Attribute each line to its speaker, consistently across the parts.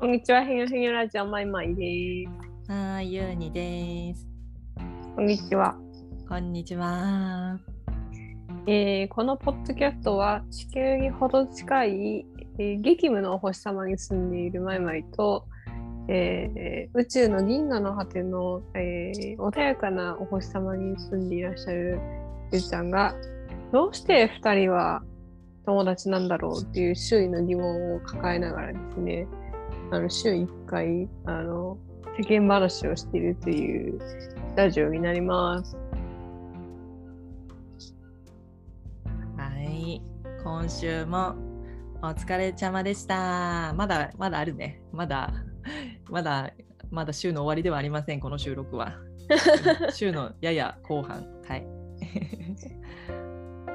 Speaker 1: こんにちは、へにょへにょラジオマイマイです。
Speaker 2: はーい、ゆうにです。
Speaker 1: こんにちは。
Speaker 2: こんにちは。
Speaker 1: えーこのポッドキャストは地球にほど近い、えー激務のお星様に住んでいるマイマイと、えー宇宙の銀河の果ての、えー穏やかなお星様に住んでいらっしゃるゆうちゃんがどうして2人は友達なんだろうっていう周囲の疑問を抱えながらですねあの週1回あの世間話をしているというラジオになります。
Speaker 2: はい、今週もお疲れちゃまでした。まだまだあるね。まだまだまだ週の終わりではありません。この収録は。週のやや後半。はい。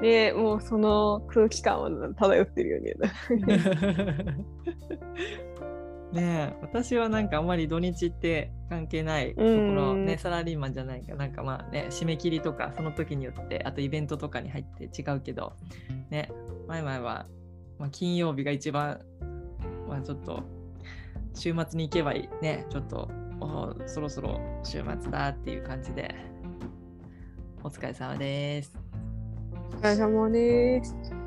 Speaker 1: でもうその空気感は漂ってるよね。
Speaker 2: ねえ私はなんかあんまり土日って関係ないところ
Speaker 1: うん
Speaker 2: ねサラリーマンじゃないからなんかまあね締め切りとかその時によってあとイベントとかに入って違うけどね前々は、まあ、金曜日が一番まあちょっと週末に行けばいいねちょっとおそろそろ週末だっていう感じでお疲れ様です。
Speaker 1: お疲れ様です。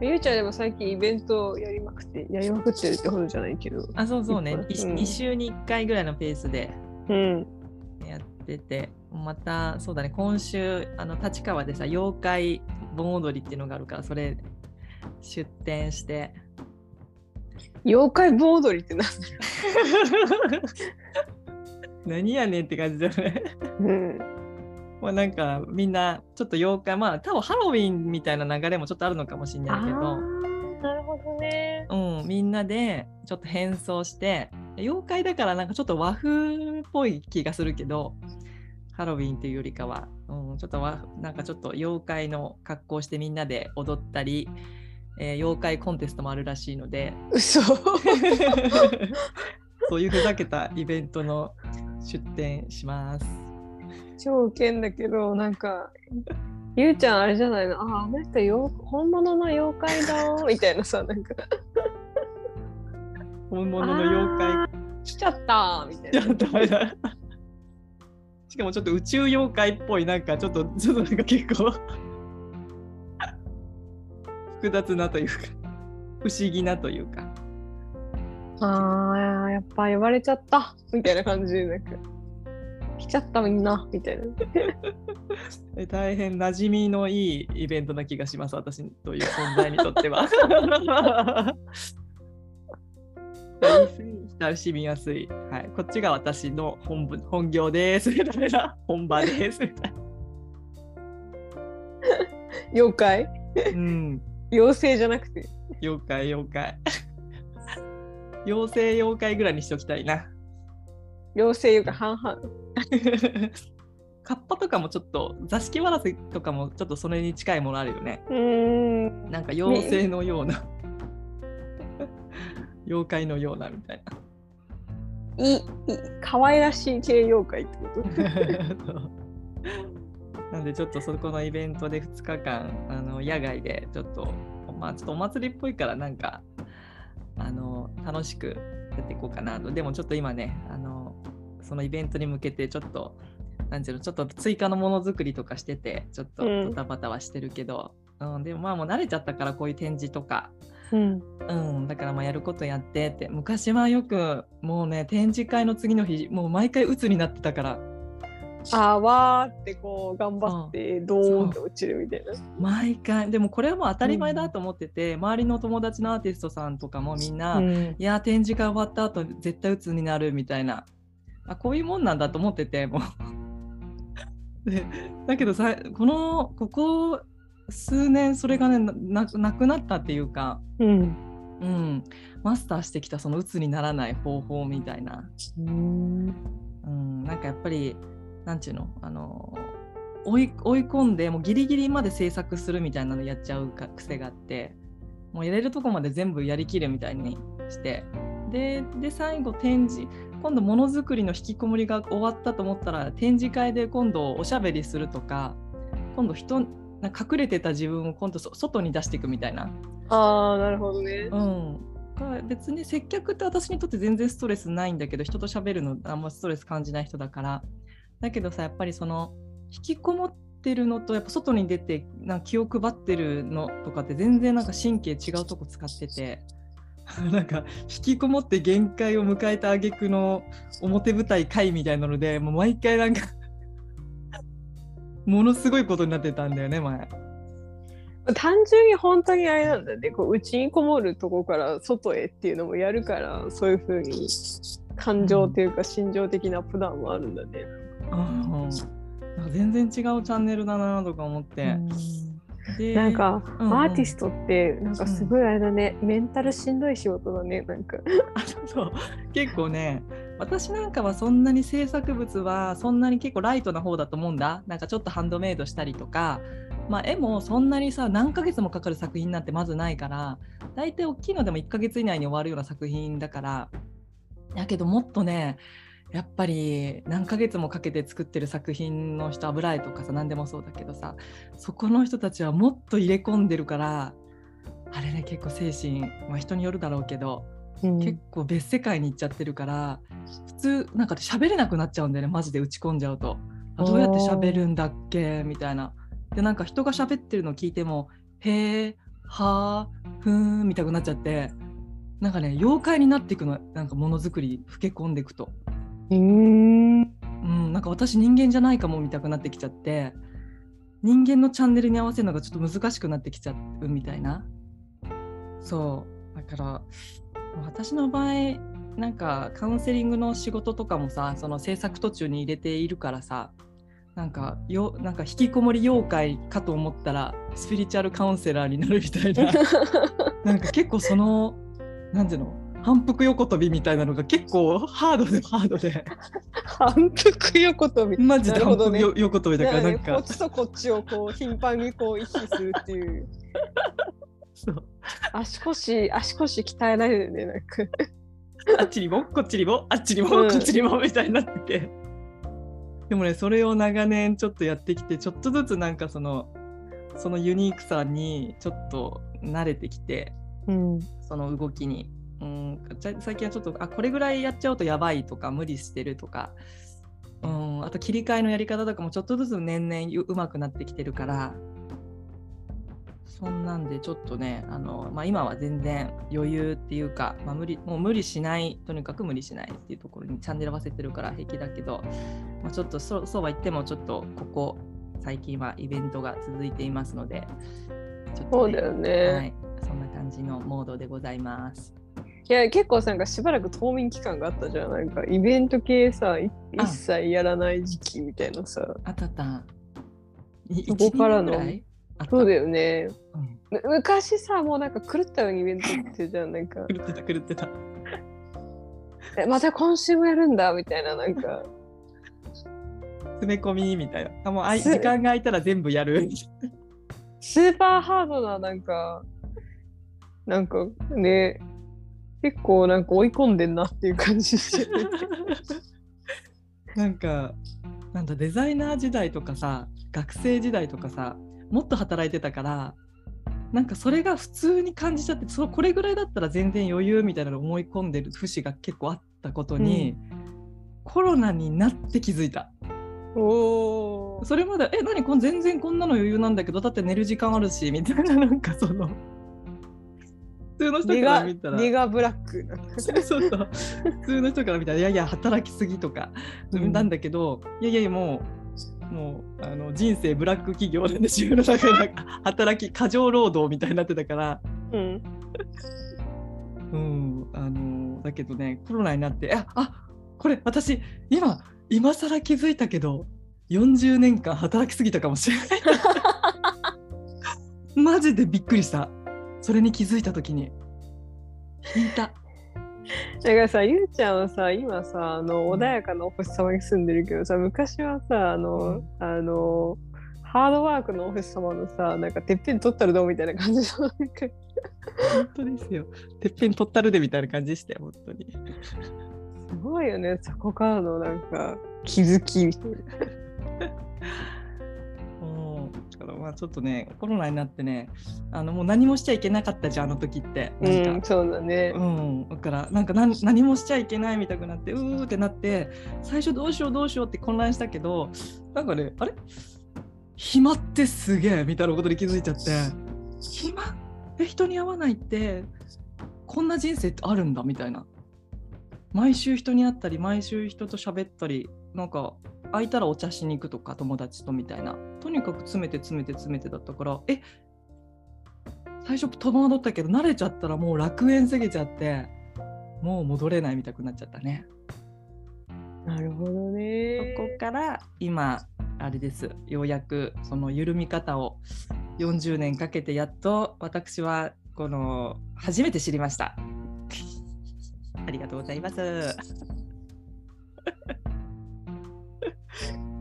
Speaker 1: ゆうちゃんでも最近イベントやりまくって、やりまくってるってほどじゃないけど。
Speaker 2: あそうそうね。2,
Speaker 1: うん。
Speaker 2: 週に1回ぐらいのペースで
Speaker 1: うん。
Speaker 2: やっててまたそうだね。今週あの立川でさ妖怪盆踊りっていうのがあるからそれ出店して。
Speaker 1: 妖怪盆踊りってなんだ
Speaker 2: 何やねんって感じだよね。
Speaker 1: うん。
Speaker 2: まあなんかみんなちょっと妖怪まあ多分ハロウィンみたいな流れもちょっとあるのかもしれないけど
Speaker 1: ーなるほどね。
Speaker 2: うん、みんなでちょっと変装して妖怪だからなんかちょっと和風っぽい気がするけどハロウィンっていうよりかは、うん、ちょっと和なんかちょっと妖怪の格好してみんなで踊ったり、えー妖怪コンテストもあるらしいので
Speaker 1: 嘘。
Speaker 2: そういうふざけたイベントの出展します。
Speaker 1: 超ウケんだけど、なんか、ゆうちゃんあれじゃないの？あ、あの人よ本物の妖怪だみたいなさ、なんか、
Speaker 2: 本物の妖怪。
Speaker 1: 来ちゃったみたい
Speaker 2: ち
Speaker 1: な。
Speaker 2: しかもちょっと宇宙妖怪っぽいなんかちょっとちょっとなんか結構。複雑なというか不思議なというか。
Speaker 1: ああ、やっぱ言われちゃったみたいな感じで、なんか、来ちゃったみんなみたいな。
Speaker 2: え 大変馴染みのいいイベントな気がします私という存在にとっては。親しみやすい、はい。こっちが私の本部本業です。みたいな本場です。みたい
Speaker 1: 妖怪？
Speaker 2: なうん。
Speaker 1: 妖精じゃなくて。
Speaker 2: 妖怪妖怪。妖精妖怪ぐらいにしておきたいな。
Speaker 1: 妖精いうか半々。
Speaker 2: カッパとかもちょっと座敷わらせとかもちょっとそれに近いものあるよね。
Speaker 1: うーん。
Speaker 2: なんか妖精のような。妖怪のようなみたいな。
Speaker 1: いい、可愛らしい系妖怪ってこと？
Speaker 2: なんでちょっとそこのイベントで2日間あの野外でちょっとまあちょっとお祭りっぽいからなんかあの楽しくやっていこうかなとでもちょっと今ねあのそのイベントに向けてちょっとなんていうのちょっと追加のものづくりとかしててちょっと
Speaker 1: うん。
Speaker 2: ドタバタはしてるけど、うんでもまあもう慣れちゃったからこういう展示とか。
Speaker 1: うん。
Speaker 2: うん、だからまあやることやってって。昔はよくもうね展示会の次の日もう毎回鬱になってたから。
Speaker 1: あーわーってこう頑張ってドーンって落ちるみたいな。
Speaker 2: 毎回。でもこれはもう当たり前だと思ってて、周りの友達のアーティストさんとかもみんな、い
Speaker 1: ん。
Speaker 2: や展示会終わった後絶対鬱になるみたいなあこういうもんなんだと思っててもう。でだけどさこのここ数年それがねなくなったっていうか、
Speaker 1: うん。
Speaker 2: うん、マスターしてきたその鬱にならない方法みたいな。
Speaker 1: うん。
Speaker 2: うん、なんかやっぱりなんていうのあの追い追い込んでもうギリギリまで制作するみたいなのやっちゃうか癖があってもうやれるとこまで全部やりきるみたいにして。でで最後展示今度ものづくりの引きこもりが終わったと思ったら展示会で今度おしゃべりするとか今度人隠れてた自分を今度そ外に出していくみたいな、
Speaker 1: ああ、なるほどね。
Speaker 2: うん、か別に接客って私にとって全然ストレスないんだけど人と喋るのあんまストレス感じない人だから。だけどさやっぱりその引きこもってるのとやっぱ外に出てなんか気を配ってるのとかって全然なんか神経違うとこ使ってて なんか引きこもって限界を迎えた挙句の表舞台会みたいなのでもう毎回なんか ものすごいことになってたんだよね前。
Speaker 1: 単純に本当にあれなんだねこう内にこもるとこから外へっていうのもやるからそういうふうに感情というか心情的なプランもあるんだね。
Speaker 2: うん全然違うチャンネルだなとか思って。で
Speaker 1: なんか、
Speaker 2: うんうん。
Speaker 1: アーティストってなんかすごいあれだね、メンタルしんどい仕事だねなんか。
Speaker 2: あそう。結構ね私なんかはそんなに制作物はそんなに結構ライトな方だと思うんだ。なんかちょっとハンドメイドしたりとか、まあ、絵もそんなにさ何ヶ月もかかる作品なんてまずないから大体大きいのでも1ヶ月以内に終わるような作品だから。だけどもっとねやっぱり何ヶ月もかけて作ってる作品の人油絵とかさ何でもそうだけどさそこの人たちはもっと入れ込んでるからあれね結構精神、まあ、人によるだろうけど結構別世界に行っちゃってるから普通なんか喋れなくなっちゃうんだよねマジで打ち込んじゃうと。あどうやって喋るんだっけ？みたいな。でなんか人が喋ってるの聞いてもへえはあふーんみたいになっちゃってなんかね妖怪になっていくのなんかものづくり老け込んでいくと、
Speaker 1: うー。ん
Speaker 2: うん、なんか私人間じゃないかもみたくなってきちゃって人間のチャンネルに合わせるのがちょっと難しくなってきちゃうみたいな。そう。だから私の場合なんかカウンセリングの仕事とかもさその制作途中に入れているからさなんかよなんか引きこもり妖怪かと思ったらスピリチュアルカウンセラーになるみたいな。なんか結構そのなんていうの？反復横跳びみたいなのが結構ハードでハードで。
Speaker 1: 反復横跳び。
Speaker 2: マジで反復
Speaker 1: ね。
Speaker 2: よ横跳びだからなん
Speaker 1: こ
Speaker 2: か
Speaker 1: っちとこっちをこう頻繁にこう意識するっていう。
Speaker 2: そう。
Speaker 1: 足腰足腰鍛えられるねなんか。
Speaker 2: あっちにも？こっちにも？あっちにも？
Speaker 1: うん。
Speaker 2: こっちにも？みたいになってて、でもねそれを長年ちょっとやってきてちょっとずつなんかそのそのユニークさにちょっと慣れてきて
Speaker 1: うん。
Speaker 2: その動きに。うん、最近はちょっとあこれぐらいやっちゃうとやばいとか無理してるとか、うん、あと切り替えのやり方とかもちょっとずつ年々うまくなってきてるからそんなんでちょっとねあの、まあ、今は全然余裕っていうか、まあ、無理もう無理しないとにかく無理しないっていうところにチャンネル合わせてるから平気だけど、まあ、ちょっとそそうは言ってもちょっとここ最近はイベントが続いていますのでちょっとね
Speaker 1: そうだよね。
Speaker 2: はい、そんな感じのモードでございます。
Speaker 1: いや結構なんかしばらく冬眠期間があったじゃん。なんかイベント系さ一切やらない時期みたいなさ。
Speaker 2: あったあった。い
Speaker 1: そこからの。そうだよね。
Speaker 2: うん。
Speaker 1: む昔さもうなんか狂ったようにイベントってじゃんなんか。
Speaker 2: 狂ってた狂ってた。
Speaker 1: えまた今週もやるんだみたいななんか。
Speaker 2: 詰め込みみたいな。あもうあ時間が空いたら全部やる。
Speaker 1: スーパーハードななんか。なんかね結構なんか追い込んでんなっていう感じして。る
Speaker 2: なんかなんだデザイナー時代とかさ学生時代とかさもっと働いてたからなんかそれが普通に感じちゃってそのこれぐらいだったら全然余裕みたいなの思い込んでる節が結構あったことに、コロナになって気づいた。
Speaker 1: おー。
Speaker 2: それまで「え何？こん全然こんなの余裕なんだけどだって寝る時間あるし」みたいななんかその普通の人から見たら。
Speaker 1: ネガブラック。
Speaker 2: そうそうそう。普通の人から見たら「いやいや働きすぎ」とか、
Speaker 1: うん。
Speaker 2: なんだけどいやいやいやもうもうあの人生ブラック企業なんで自分の中でなんか働き過剰労働みたいになってたから。
Speaker 1: うん。
Speaker 2: うん、あのだけどねコロナになってああこれ私今今更気づいたけど40年間働きすぎたかもしれない。マジでびっくりしたそれに気づいた時に。引いた。
Speaker 1: だからさ、ゆうちゃんはさ、今さ、あの穏やかなお星様に住んでるけどさ、昔はさ、あの、あの、ハードワークのお星様のさ、なんかてっぺん取ったらどうみたいな感じの、なんか。
Speaker 2: 本当ですよ。てっぺん取ったるでみたいな感じでしたよ本当に。
Speaker 1: すごいよね、そこからのなんか気づきみたいな。
Speaker 2: うんからまあちょっとねコロナになってねあのもう何もしちゃいけなかったじゃんあの時って
Speaker 1: う
Speaker 2: なんか、
Speaker 1: ん、そうだね。
Speaker 2: うん、だからなんか何何もしちゃいけないみたくなってうーってなって最初どうしようどうしようって混乱したけどなんかねあれ？暇ってすげえみたいなことに気づいちゃって。暇え人に会わないってこんな人生ってあるんだみたいな。毎週人に会ったり毎週人と喋ったりなんか空いたらお茶しに行くとか友達とみたいなとにかく詰めて詰めて詰めてだったからえ最初戸惑ったけど慣れちゃったらもう楽園すぎちゃってもう戻れないみたくなっちゃったね。
Speaker 1: なるほど
Speaker 2: そ
Speaker 1: ね。
Speaker 2: こから今あれですようやくその緩み方を40年かけてやっと私はこの初めて知りました。ありがとうございます。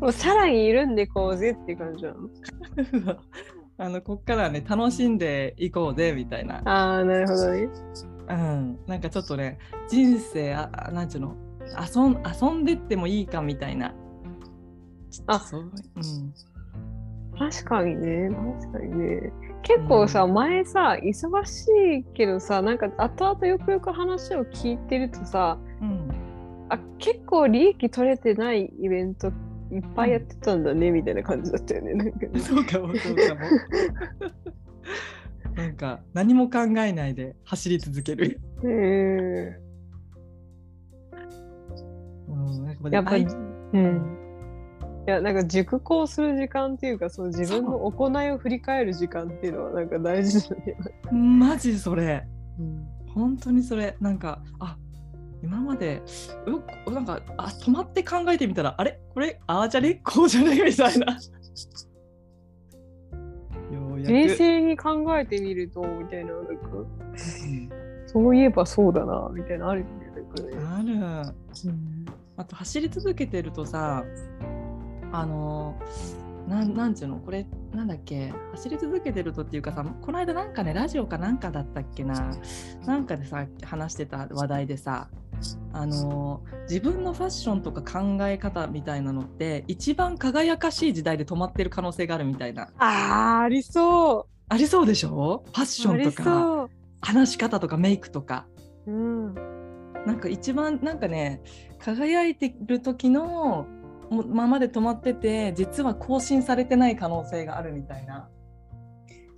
Speaker 1: もうさらに緩んでいこうぜっていう感じなの。
Speaker 2: あのこっからはね楽しんでいこうぜみたいな、
Speaker 1: ああ、なるほどね。
Speaker 2: うん、なんかちょっとね人生ああなんちゅうの？遊ん遊んでってもいいかみたいな。
Speaker 1: あ
Speaker 2: そう、うん、
Speaker 1: 確かにね、確かにね。結構さ、
Speaker 2: うん。
Speaker 1: 前さ、忙しいけどさ、なんか後々よくよく話を聞いてるとさ、
Speaker 2: うん、
Speaker 1: あ結構利益取れてないイベントいっぱいやってたんだね、みたいな感じだったよね。なんかね。
Speaker 2: そうかもそうかも。なんか何も考えないで走り続ける、
Speaker 1: へえ
Speaker 2: うん、
Speaker 1: やっぱり、うん。いやなんか熟考する時間っていうかその自分の行いを振り返る時間っていうのはなんか大事だね。
Speaker 2: マジそれ。
Speaker 1: うん。
Speaker 2: 本当にそれ。なんかあ今までうなんかあ止まって考えてみたらあれ？これ？ああじゃね？こうじゃねみたいな。
Speaker 1: 冷静に考えてみるとみたいななんか
Speaker 2: うん。
Speaker 1: そういえばそうだなみたいなのあるね。
Speaker 2: ある。
Speaker 1: うん。
Speaker 2: あと走り続けてるとさあのなんなんちゅうの？これなんだっけ？走り続けてるとっていうかさこの間なんかねラジオかなんかだったっけな？なんかでさ話してた話題でさあの自分のファッションとか考え方みたいなのって一番輝かしい時代で止まってる可能性があるみたいな
Speaker 1: あーありそ
Speaker 2: ありそうでしょ？ファッションとか。話し方とかメイクとか
Speaker 1: うん。
Speaker 2: なんか一番なんかね輝いてる時のもままで止まってて実は更新されてない可能性があるみたいな。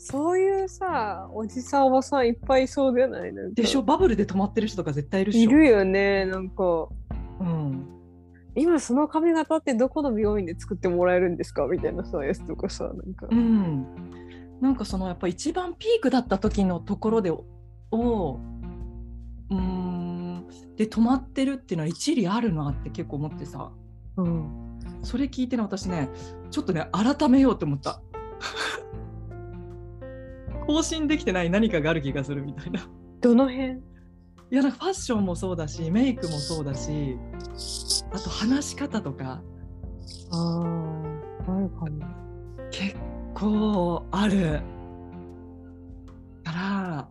Speaker 1: そういうさおじさんおばさんいっぱいいそうじゃない？な
Speaker 2: でしょ？バブルで止まってる人とか絶対いるでしょ。
Speaker 1: いるよねなんか。
Speaker 2: うん、
Speaker 1: 今その髪型ってどこの美容院で作ってもらえるんですか？みたいなさやつとかさなんか、
Speaker 2: うん、なんかそのやっぱ一番ピークだった時のところでをうーんで止まってるっていうのは一理あるなって結構思ってさ。
Speaker 1: うん、
Speaker 2: それ聞いてね私ねちょっとね改めようと思った。更新できてない何かがある気がするみたいな。
Speaker 1: どの辺？
Speaker 2: いやなんかファッションもそうだしメイクもそうだしあと話し方とか
Speaker 1: あああるかも。
Speaker 2: 結構あるから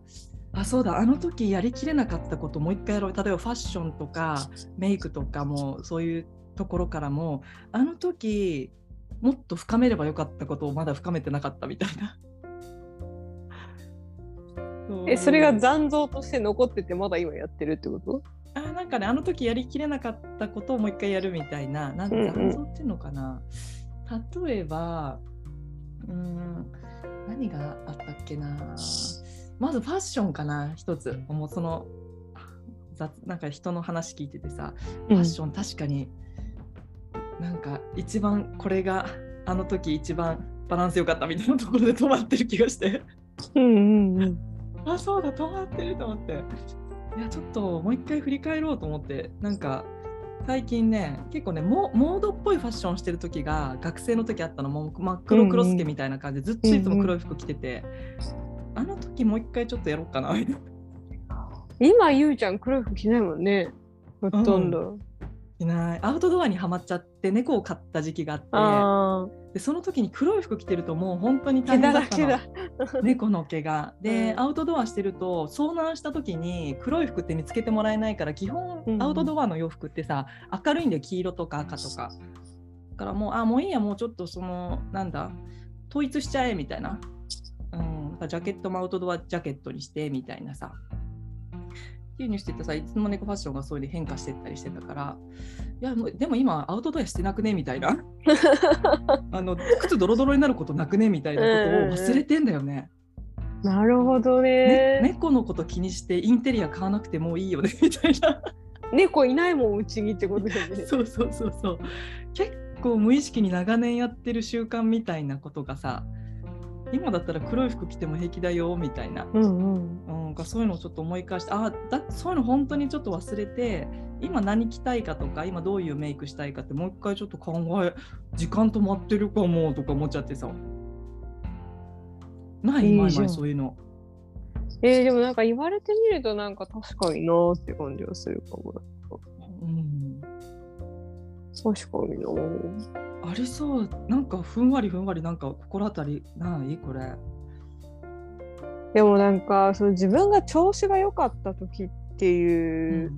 Speaker 2: あそうだあの時やりきれなかったこともう一回やろう例えばファッションとかメイクとかもそういうところからもあの時もっと深めればよかったことをまだ深めてなかったみたいな。
Speaker 1: えそれが残像として残っててまだ今やってるってこと？
Speaker 2: あなんかねあの時やりきれなかったことをもう一回やるみたいななん
Speaker 1: うんうん
Speaker 2: 残像っていうのかな、例えばうーん何があったっけな。まずファッションかな一つ。もうその雑なんか人の話聞いててさファッション確かになんか一番これがあの時一番バランス良かったみたいなところで止まってる気がして。
Speaker 1: うんうんうん
Speaker 2: あそうだ止まってると思って。いやちょっともう一回振り返ろうと思って。なんか最近ね結構ねモモードっぽいファッションしてる時が学生の時あったの。もう真っ黒クロスケみたいな感じで、ずっといつも黒い服着てて、あの時もう一回ちょっとやろうかな。みたいな
Speaker 1: 今ゆうちゃん黒い服着ないもんね。ほとんど、
Speaker 2: いない。アウトドアにはまっちゃって猫を飼った時期があって。
Speaker 1: あ
Speaker 2: でその時に黒い服着てるともう本当に大変だったの。猫の毛が。で、
Speaker 1: うん。
Speaker 2: アウトドアしてると遭難した時に黒い服って見つけてもらえないから基本
Speaker 1: うん。
Speaker 2: アウトドアの洋服ってさ、明るいんだよ。黄色とか赤とか。だからもうあもういいやもうちょっとそのなんだ統一しちゃえみたいな。うん、ジャケットもアウトドアジャケットにしてみたいなさ。っていうにしててさ、いつの間にかファッションがそういう変化してったりしてたから、いや、もうでも今、アウトドアしてなくねみたいな。あの靴ドロドロになることなくねみたいなことを忘れてんだよね。
Speaker 1: なるほど
Speaker 2: ね
Speaker 1: ね
Speaker 2: 猫のこと気にしてインテリア買わなくてもういいよねみたいな。
Speaker 1: 猫いないもんうちにってことだよね。
Speaker 2: そうそうそうそう。結構無意識に長年やってる習慣みたいなことがさ、今だったら黒い服着ても平気だよみたいな。
Speaker 1: うんうん。
Speaker 2: うん、そういうのをちょっと思い返してあだそういうの本当にちょっと忘れて今何着たいかとか今どういうメイクしたいかってもう一回ちょっと考え時間止まってるかもとか思っちゃってさない？
Speaker 1: いいじゃん
Speaker 2: 前々そういうの
Speaker 1: えー、でもなんか言われてみるとなんか確かになーって感じはするかも。
Speaker 2: うん
Speaker 1: 確かにな
Speaker 2: ありそう。なんかふんわりふんわりなんか心当たりない？これ。
Speaker 1: でもなんかその自分が調子が良かった時って
Speaker 2: う
Speaker 1: いう、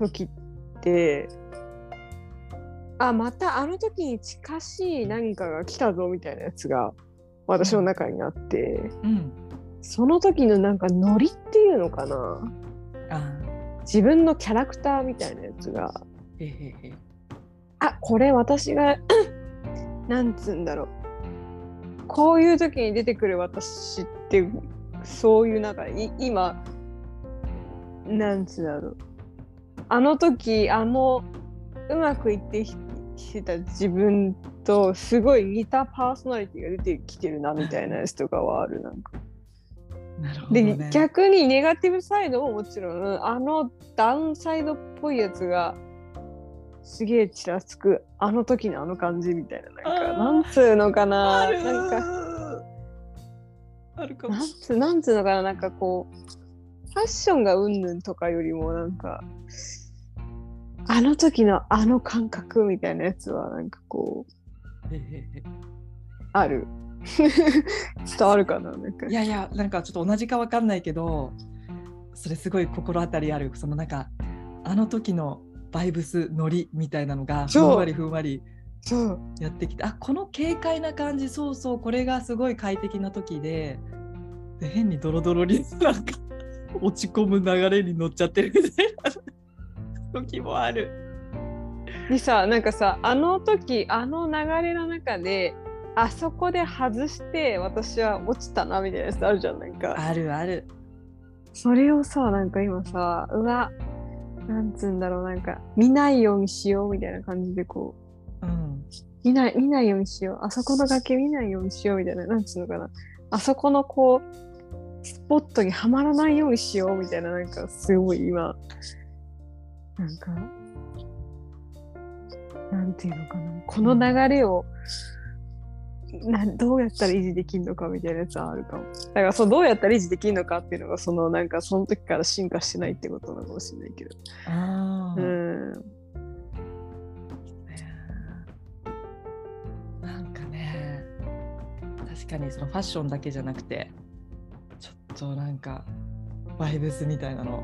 Speaker 1: 時って、あまたあの時に近しい何かが来たぞみたいなやつが私の中にあって、
Speaker 2: うん。
Speaker 1: その時のなんかノリっていうのかな？
Speaker 2: あ
Speaker 1: 自分のキャラクターみたいなやつが
Speaker 2: へへへ
Speaker 1: あこれ私が なんつうんだろう。こういう時に出てくる私ってそういうなんかい今なんつうんだろう。あの時あのうまくいってきてた自分とすごい似たパーソナリティが出てきてるなみたいなやつとかはあるなんか。
Speaker 2: なるほど
Speaker 1: で、
Speaker 2: ね
Speaker 1: 逆にネガティブサイドももちろんあのダウンサイドっぽいやつがすげえちらつくあの時のあの感じみたいななんかなんつうのかななんか。
Speaker 2: あるかも。
Speaker 1: なんつうなんつうのかななんかこうファッションがうんぬんとかよりもなんかあの時のあの感覚みたいなやつはなんかこうある。伝わるかななんか。
Speaker 2: いやいやなんかちょっと同じかわかんないけどそれすごい心当たりある。そのなんかあの時のバイブスノリみたいなのがふ
Speaker 1: ん
Speaker 2: わりふんわり
Speaker 1: そう
Speaker 2: やってきてあこの軽快な感じそうそうこれがすごい快適な時でで変にドロドロになんか落ち込む流れに乗っちゃってるみたいな時もある。
Speaker 1: でさなんかさあの時あの流れの中であそこで外して私は落ちたなみたいなやつあるじゃんなんか
Speaker 2: あるある。
Speaker 1: それをさなんか今さうわなんつうんだろうなんか見ないようにしようみたいな感じでこう
Speaker 2: うん。
Speaker 1: 見ない見ないようにしよう。あそこの崖見ないようにしようみたいな。なんつうのかな。あそこのこうスポットにはまらないようにしようみたいな。なんかすごい今。なんか？なんていうのかな。この流れをなどうやったら維持できるのかみたいなやつはあるかも。だからそうどうやったら維持できるのかっていうのがそのなんかその時から進化してないってことなのかもしれないけど。
Speaker 2: あー。
Speaker 1: うん。
Speaker 2: なんかね確かにそのファッションだけじゃなくてちょっとなんかバイブスみたいなの。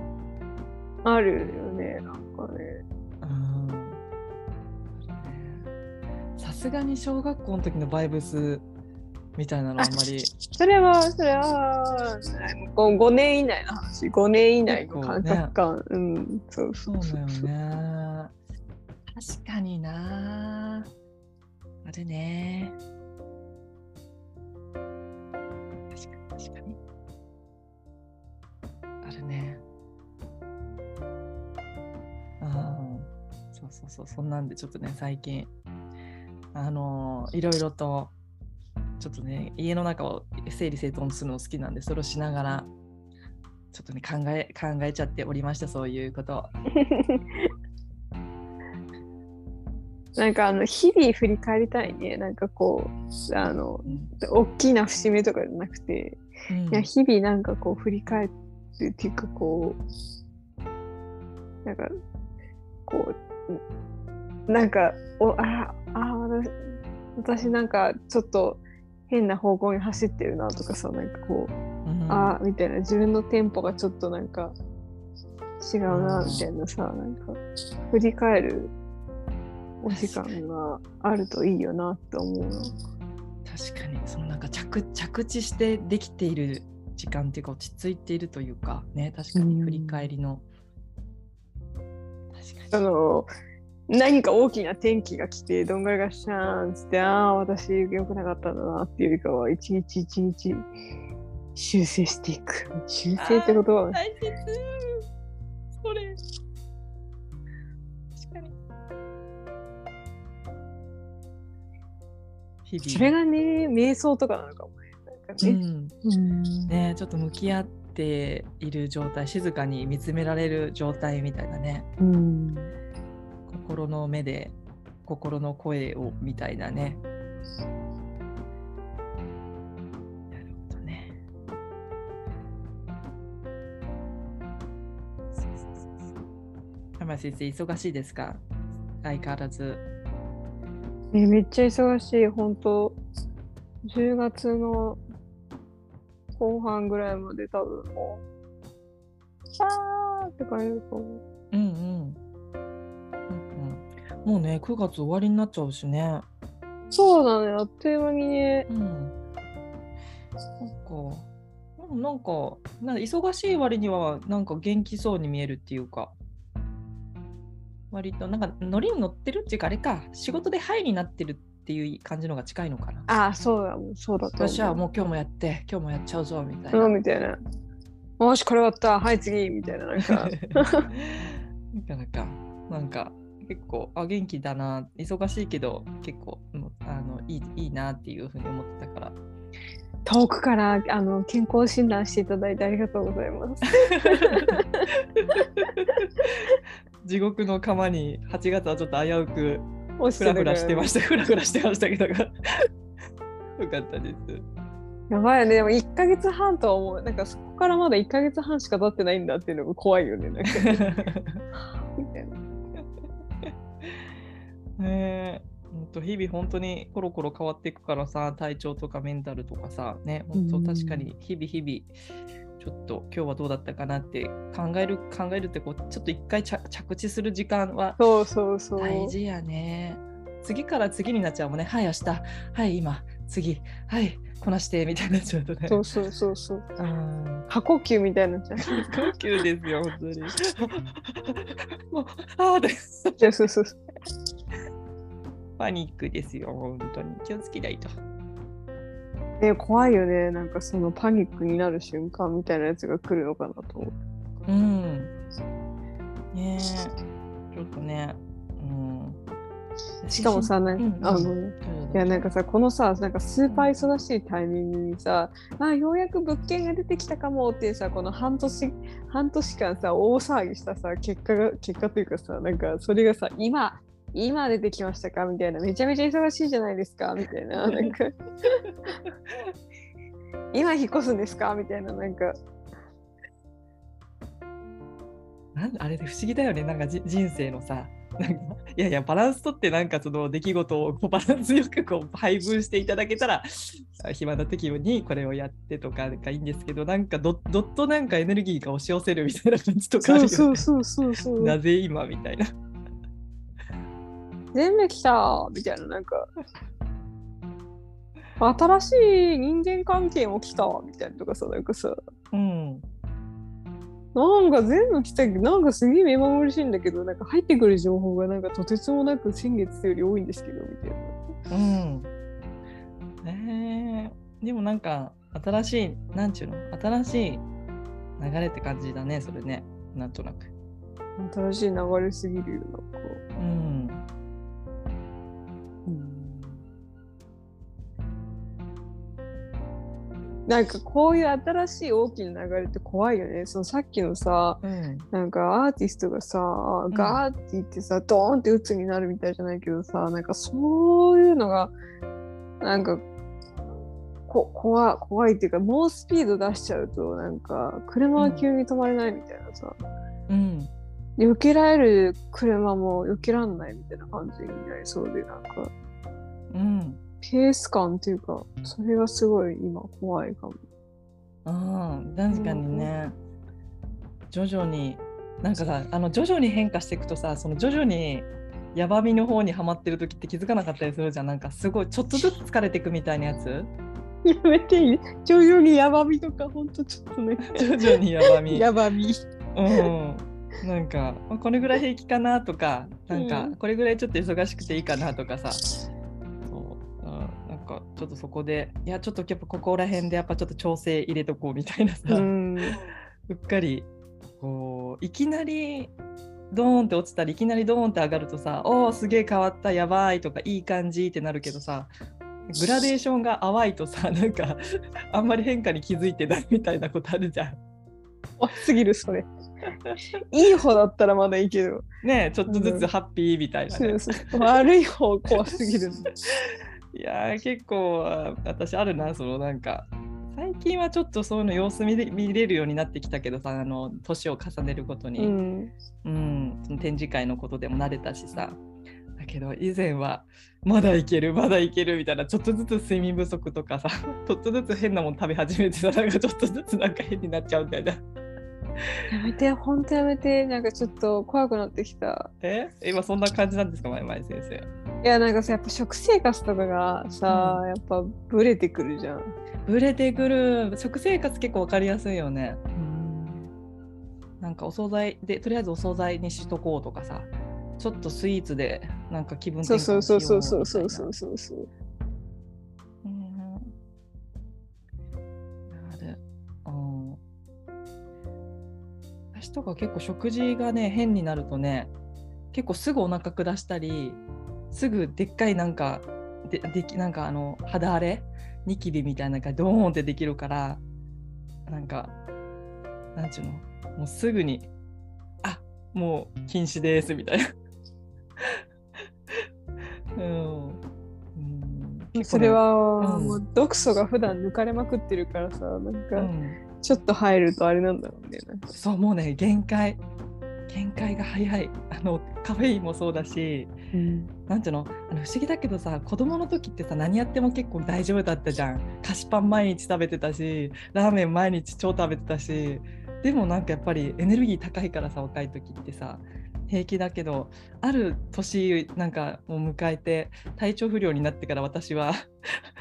Speaker 1: あるよねなんかね
Speaker 2: さすがに小学校の時のバイブスみたいなのあんまり。
Speaker 1: それは、それは、こう5年以内の話、5年以内の感覚感。うん、そうそ
Speaker 2: うだよね。確かにな。あるね。確かに確かに。あるね。ああそうそうそう。そんなんでちょっとね最近あのいろいろとちょっとね家の中を整理整頓するの好きなんでそれをしながらちょっとね考え考えちゃっておりましたそういうこと。
Speaker 1: なんかあの日々振り返りたいね。なんかこう、あの、
Speaker 2: うん。
Speaker 1: 大きな節目とかじゃなくて、
Speaker 2: うん。
Speaker 1: いや日々なんかこう振り返るっていうかこう、なんか、こう、なんか、おああ私、私なんかちょっと変な方向に走ってるなとかさ、なんかこう、
Speaker 2: うん。
Speaker 1: あーみたいな。自分のテンポがちょっとなんか違うなみたいなさ、なんか振り返るお時間があるといいよなって思うな。
Speaker 2: 確かに。そのなんか着着地してできている時間っていうか落ち着いているというかね。確かに振り返りの、確か
Speaker 1: あの何か大きな転機が来てどんぐらいがシャーンつってああ私良くなかったんだなっていうよりかは一日一日修正していく。修正ってことは
Speaker 2: 大切。それ。確かに。日々。
Speaker 1: それがね瞑想とかなのかもね。なんかね、
Speaker 2: ねちょっと向き合っている状態静かに見つめられる状態みたいなね。
Speaker 1: うん
Speaker 2: 心の目で心の声をみたいなね。なるほどね。そうそうそうそう山先生忙しいですか？相変わらず。
Speaker 1: えめっちゃ忙しい。本当10月の後半ぐらいまで多分もうシャーって感じだと思う。
Speaker 2: うんうんうんうんもうね9月終わりになっちゃうしね。
Speaker 1: そうだねあっという間にね。
Speaker 2: うん。なんか、うんなんか、なんか忙しい割には、なんか元気そうに見えるっていうか、割と、なんか、ノリに乗ってるっていうか、あれか、仕事でハイになってるっていう感じのが近いのかな。
Speaker 1: ああそうだ。そうだと思う。
Speaker 2: よっしゃ、もう今日もやって、今日もやっちゃうぞ、みたいな。
Speaker 1: うんみたいな。よしこれ終わった。はい次。みたいななんか。
Speaker 2: なかなか、なんか、結構、あ、元気だな、忙しいけど、結構、うんあのいいいいなっていうふうに思ってたから。
Speaker 1: 遠くからあの健康診断していただいてありがとうございます
Speaker 2: 地獄の釜に8月はちょっと危うく
Speaker 1: 落
Speaker 2: フラフラしてま
Speaker 1: し
Speaker 2: した、フラフラしてましたけどが。よかったです。
Speaker 1: やばいよねでも1ヶ月半とは思うなんかそこからまだ1ヶ月半しか経ってないんだっていうのが怖いよねなんか みたいな
Speaker 2: ねえ、ほんと日々本当にコロコロ変わっていくからさ、体調とかメンタルとかさ、ね、本当
Speaker 1: うん
Speaker 2: 確かに日々日々、ちょっと今日はどうだったかなって考える考えるってこうちょっと一回着着地する時間は
Speaker 1: そうそうそう
Speaker 2: 大事やね。次から次になっちゃうもんね。はい、明日。はい、今。次。はい、こなして。みたいになっちゃうとね。
Speaker 1: そうそうそうそう
Speaker 2: うん
Speaker 1: 過呼吸みたいになっちゃう
Speaker 2: 呼吸ですよ、本当に。もう、ああ、で
Speaker 1: そうそうそう
Speaker 2: パニックですよ、本当に。気をつけないと。
Speaker 1: ね怖いよねなんかそのパニックになる瞬間みたいなやつが来るのかなと思う
Speaker 2: うん。ねえ、ちょっとね。うん。
Speaker 1: しかもさなんか、あの
Speaker 2: うんうん
Speaker 1: いやなんかさこのさなんかスーパー忙しいタイミングにさあようやく物件が出てきたかもっていうさこの半年半年間さ大騒ぎしたさ結果が結果というかさなんかそれがさ今今出てきましたか？みたいな。めちゃめちゃ忙しいじゃないですか？みたいな。なんか。今引っ越すんですか？みたいな。なんか。
Speaker 2: なんあれで不思議だよね、なんかじ人生のさ。なんかいやいや、バランスとって、なんかその出来事をこうバランスよくこう配分していただけたら、あ暇な時にこれをやってとかがいいんですけど、なんかどどっとなんかエネルギーが押し寄せるみたいな感じとかあるよね。
Speaker 1: そうそうそうそうそう。
Speaker 2: なぜ今？みたいな。
Speaker 1: 全部来たみたいななんか新しい人間関係も来たみたいなとかさなんかさ
Speaker 2: うん。
Speaker 1: なんか全部来たけど、なんかすげえ目まぐるしいんだけど、なんか入ってくる情報がなんかとてつもなく先月より多いんですけど、みたいな。
Speaker 2: うん。ねえでもなんか新しい、なんちゅうの、新しい流れって感じだね、それね。なんとなく。
Speaker 1: 新しい流れすぎるよ、なんか。
Speaker 2: うん。
Speaker 1: なんかこういう新しい大きな流れって怖いよね。そのさっきのさ、
Speaker 2: うん。
Speaker 1: なんかアーティストがさ、ガーって言ってさ、ドーンって鬱になるみたいじゃないけどさ、なんかそういうのが、なんか、こ怖怖いっていうか、猛スピード出しちゃうと、なんか、車は急に止まれないみたいなさ、
Speaker 2: うん。
Speaker 1: 避けられる車も避けらんないみたいな感じになりそうで、なんか、
Speaker 2: うん。
Speaker 1: ペース感っていうか、それがすごい今怖いかも。
Speaker 2: ああ、確かにね。徐々に、なんかさ、あの徐々に変化していくとさ、その徐々にヤバみの方にはまってる時って気づかなかったりするじゃん。なんかすごいちょっとずつ疲れていくみたいなやつ？
Speaker 1: やめていい。徐々にヤバみとかほんとちょっとね。
Speaker 2: 徐々にヤバみ。
Speaker 1: ヤバみ。
Speaker 2: うん。なんかまあこれぐらい平気かなとかなんか
Speaker 1: うん。
Speaker 2: これぐらいちょっと忙しくていいかなとかさ、かちょっとそこでいやちょっとやっぱここら辺でやっぱちょっと調整入れとこうみたいなさ、
Speaker 1: う
Speaker 2: うんっかりこういきなりドーンって落ちたりいきなりドーンって上がるとさ「おーすげえ変わったやばい」とか「いい感じ」ってなるけどさグラデーションが淡いとさなんかあんまり変化に気づいてないみたいなことあるじゃん。
Speaker 1: 怖すぎるそれ。いい方だったらまだいいけど。
Speaker 2: ねえちょっとず
Speaker 1: うん。
Speaker 2: つハッピーみたいなね、
Speaker 1: そうそう。悪い方怖すぎる
Speaker 2: いやー結構あ私あるなそのなんか。最近はちょっとそういうの様子見れ見れるようになってきたけどさあの年を重ねるごとに、
Speaker 1: うん。
Speaker 2: うん、その展示会のことでも慣れたしさ。だけど以前はまだいけるまだいけるみたいなちょっとずつ睡眠不足とかさ ちょっとずつ変なもの食べ始めてたらなんかちょっとずつなんか変になっちゃうみたいな
Speaker 1: やめてほんとやめて。なんかちょっと怖くなってきた。
Speaker 2: え？今そんな感じなんですか？前々先生。
Speaker 1: いやなんかさやっぱ食生活とかがさ、
Speaker 2: うん。
Speaker 1: やっぱブレてくるじゃん。
Speaker 2: ブレてくる。食生活結構わかりやすいよね。なんかお惣菜でとりあえずお惣菜にしとこうとかさ。ちょっとスイーツでなんか気分転
Speaker 1: そう
Speaker 2: 換しよ
Speaker 1: そううそうそう
Speaker 2: みたいな
Speaker 1: そうそうそうそう
Speaker 2: 私とか結構食事がね変になるとね結構すぐお腹下したりすぐでっかいなんかでできなんかあの肌荒れニキビみたいなのがドーンってできるからなんかなんちゅうのもうすぐにあもう禁止ですみたいな。うん。うん。
Speaker 1: それは、
Speaker 2: うん。
Speaker 1: もう毒素が普段抜かれまくってるからさなんか
Speaker 2: うん
Speaker 1: ちょっと入るとあれなんだろうね。
Speaker 2: そうもうね限界。限界が早い。あのカフェインもそうだしなんていうの？あの不思議だけどさ子供の時ってさ何やっても結構大丈夫だったじゃん。菓子パン毎日食べてたしラーメン毎日超食べてたし。でもなんかやっぱりエネルギー高いからさ若い時ってさ平気だけどある年なんかもう迎えて体調不良になってから私は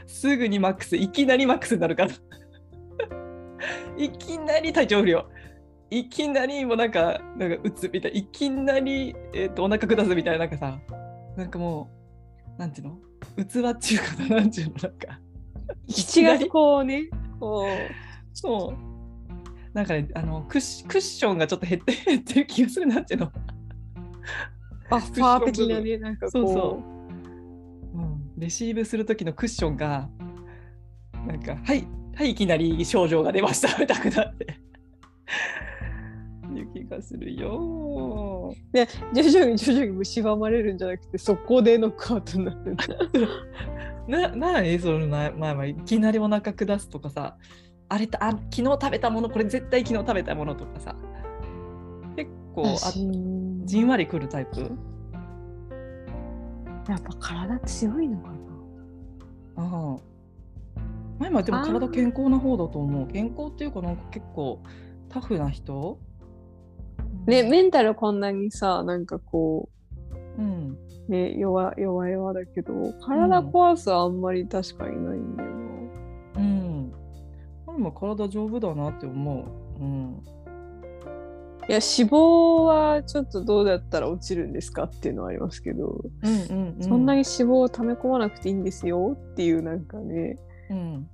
Speaker 2: すぐにマックスいきなりマックスになるから いきなり体調不良。いきなりもうなんかなんか打つみたい。いきなり、えー、とお腹下すみたいななんかさなんかもうなんていうの？器っていうかななんていうの？なんか。
Speaker 1: 口がこうねこ
Speaker 2: そう。なんかねあのクッシクッションがちょっと減って減ってる気がするなんていうの？
Speaker 1: うバッファー的なねなんかこう。
Speaker 2: そうそう。ん、レシーブする時のクッションがなんか「はいはいいきなり症状が出ました」みたいになって。いう気がするよ。
Speaker 1: で徐々に徐々に蝕まれるんじゃなくてそこでノックアウトになる。ん だ
Speaker 2: な何その前前はいきなりお腹下すとかさあれたあ昨日食べたものこれ絶対昨日食べたものとかさ。結構あ
Speaker 1: 私
Speaker 2: じんわりくるタイプ？
Speaker 1: やっぱ体強いのかな。
Speaker 2: ああ前はでも体健康な方だと思う。健康っていうかなんか結構タフな人？
Speaker 1: ねメンタルこんなにさなんかこ
Speaker 2: うん。
Speaker 1: うね弱弱々だけど体壊すはあんまり確かにないんだよな、
Speaker 2: うん。前も体丈夫だなって思う。うん。
Speaker 1: いや脂肪はちょっとどうだったら落ちるんですかっていうのはありますけど、
Speaker 2: うんうん、うん、
Speaker 1: そんなに脂肪を溜め込まなくていいんですよっていうなんかね
Speaker 2: うん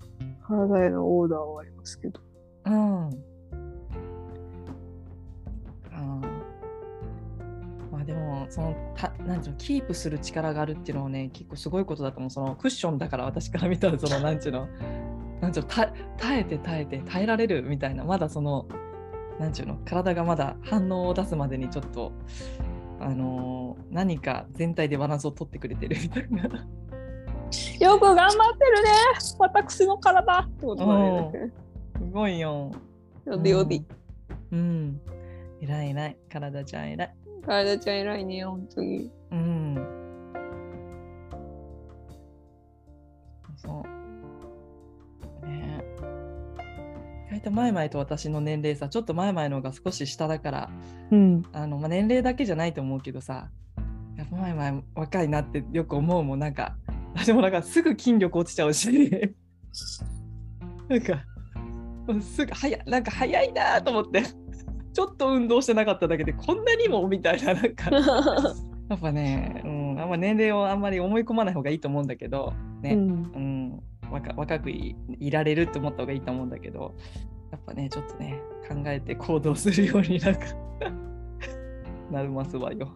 Speaker 1: 体へのオーダーはありますけど
Speaker 2: うん。あまあでもそのたなんていうのキープする力があるっていうのはね結構すごいことだと思うそのクッションだから私から見たらそのなんていうのなんていうの耐えて耐えて耐えられるみたいなまだそのなんていうの体がまだ反応を出すまでにちょっとあのー何か全体でバランスを取ってくれてるみたいな。
Speaker 1: よく頑張ってるね私の体ってことだね
Speaker 2: すごいよ。
Speaker 1: よでよで
Speaker 2: うん。偉い偉い体ちゃん偉い。
Speaker 1: 体ちゃん偉いね本当に
Speaker 2: うん。そう。ねえ。意外と前々と私の年齢さ、ちょっと前々の方が少し下だから、
Speaker 1: うん
Speaker 2: あのまあ、年齢だけじゃないと思うけどさ、やっぱ前々若いなってよく思うもんなんか私もなんかすぐ筋力落ちちゃうし。なんかすぐ早なんか早いなと思って。ちょっと運動してなかっただけでこんなにもみたいななんか。やっぱね、うん、あんま年齢をあんまり思い込まない方がいいと思うんだけどね、うん、うん、若若くいられるって思った方がいいと思うんだけどやっぱねちょっとね考えて行動するようになんか。なりますわよ。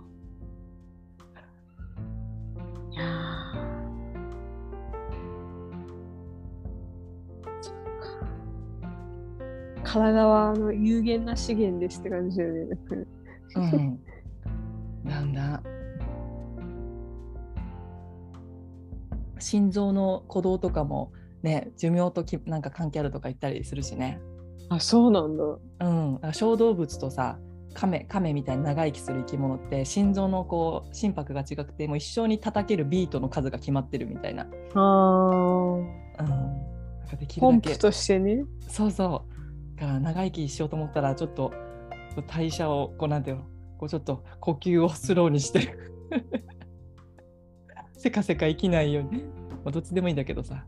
Speaker 1: 体はあの有限な資源ですって感じだよね。
Speaker 2: うん、なんだ。心臓の鼓動とかもね寿命ときなんか関係あるとか言ったりするしね。
Speaker 1: あそうなんだ。
Speaker 2: うん、小動物とさ亀亀みたいに長生きする生き物って心臓のこう心拍が違くてもう一生に叩けるビートの数が決まってるみたいな。
Speaker 1: あうんなんかできるだけとしてね。
Speaker 2: そうそうだから長生きしようと思ったらちょっと代謝をこうなんていうのこうちょっと呼吸をスローにして せかせか生きないように、まあ、どっちでもいいんだけどさ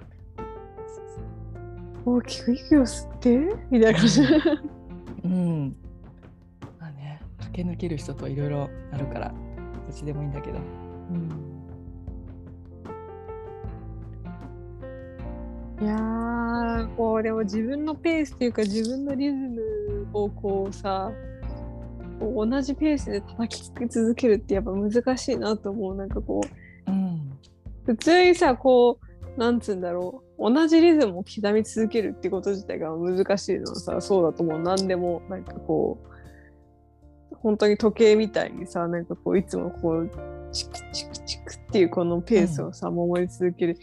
Speaker 1: 大きく息を吸って？みたいな感じ。
Speaker 2: うん。まあね、駆け抜ける人といろいろあるから、どっちでもいいんだけど。
Speaker 1: うん、いやこうでも自分のペースっていうか自分のリズムをこうさこう同じペースで叩き続けるってやっぱ難しいなと思う。なんかこう、うん、普通にさこうなんつうんだろう。同じリズムを刻み続けるってこと自体が難しいのはさそうだと思う。何でもなんかこう本当に時計みたいにさなんかこういつもこうチクチクチクっていうこのペースをさ、うん、守り続ける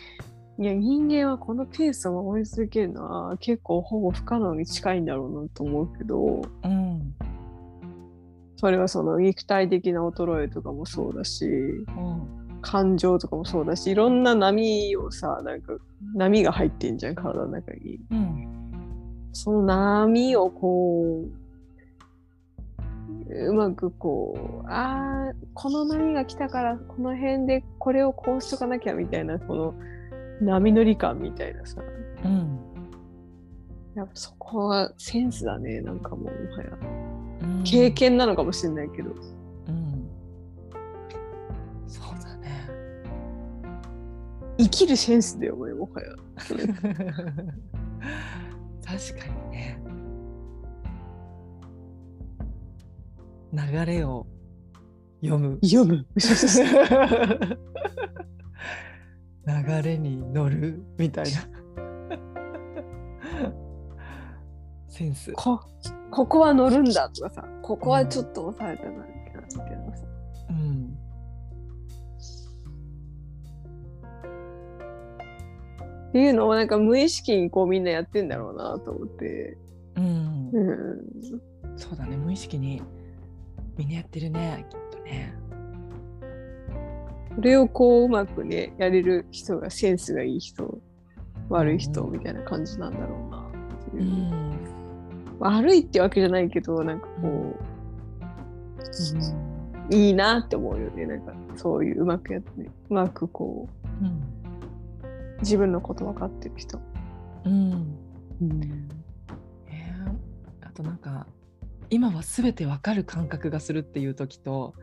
Speaker 1: いや人間はこのペースを守り続けるのは結構ほぼ不可能に近いんだろうなと思うけど、うん、それはその肉体的な衰えとかもそうだし、うん感情とかもそうだしいろんな波をさなんか波が入ってんじゃん体の中に、うん、その波をこううまくこうああこの波が来たからこの辺でこれをこうしとかなきゃみたいなこの波乗り感みたいなさ、うん、やっぱそこはセンスだねなんかもうもはや、うん、経験なのかもしれないけど。生きるセンスだよねもはや。
Speaker 2: 確かにね。流れを読む。
Speaker 1: 読む
Speaker 2: 流れに乗るみたいな。センス。
Speaker 1: こここは乗るんだとかさここはちょっと抑えたなみたいなさ、うん。っていうのをなんか無意識にこうみんなやってんだろうなと思って。うん、
Speaker 2: うん、そうだね。無意識にみんなやってるねきっとね。
Speaker 1: それをこううまくねやれる人がセンスがいい人悪い人みたいな感じなんだろうなっていう。うん、悪いってわけじゃないけどなんかこう、うん、いいなって思うよねなんかそういううまくやって、ね、うまくこう。うん自分のこと分かってる人。うん、
Speaker 2: うんえー、あとなんか今は全て分かる感覚がするっていう時と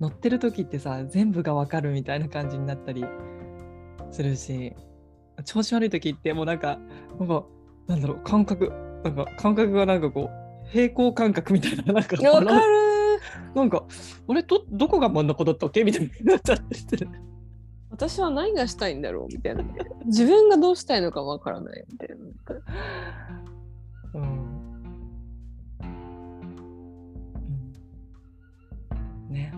Speaker 2: 乗ってる時ってさ全部が分かるみたいな感じになったりするし調子悪い時ってもうなんかなんかなんだろう感覚なんか感覚がなんかこう平行感覚みたいな なんか
Speaker 1: 分かる。
Speaker 2: なんか俺どどこが真ん中だったっけ？みたいになっちゃってる。
Speaker 1: 私は何がしたいんだろう？みたいな。自分がどうしたいのかわからない。みたいな。うん、
Speaker 2: ね。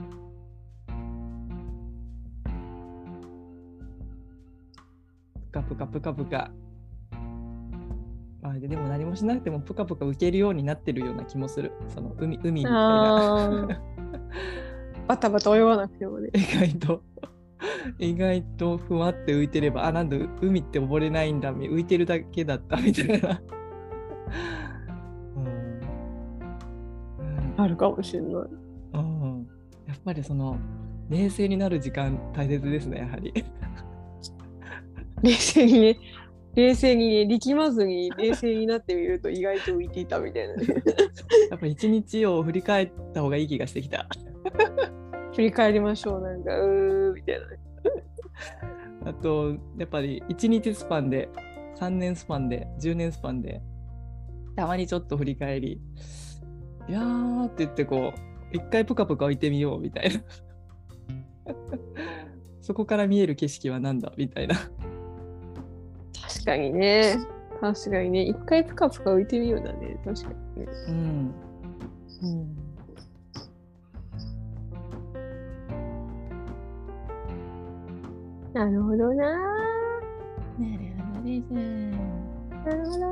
Speaker 2: ぷかぷかぷかぷか。あでも何もしなくてもぷかぷか浮けるようになってるような気もする。その海海みたいな。
Speaker 1: バタバタ泳がなくてもね。
Speaker 2: 意外と。意外とふわって浮いてればあなんで海って溺れないんだ浮いてるだけだったみたいな、
Speaker 1: うん、あるかもしれない、
Speaker 2: うん、やっぱりその冷静になる時間大切ですねやはり。
Speaker 1: 冷静にね、冷静にね、力まずに冷静になってみると意外と浮いていたみたいなね。
Speaker 2: やっぱ一日を振り返った方がいい気がしてきた。
Speaker 1: 振り返りましょう、なんか、うーみたいなね。
Speaker 2: あとやっぱり1日スパンで3年スパンで10年スパンでたまにちょっと振り返りいやーって言ってこう一回ぷかぷか置いてみようみたいなそこから見える景色は何だみたいな
Speaker 1: 確かにね。確かにね。一回ぷかぷか浮いてみようだね。確かにね。
Speaker 2: うん
Speaker 1: うんなるほどな。
Speaker 2: なるほどです
Speaker 1: なるほどな。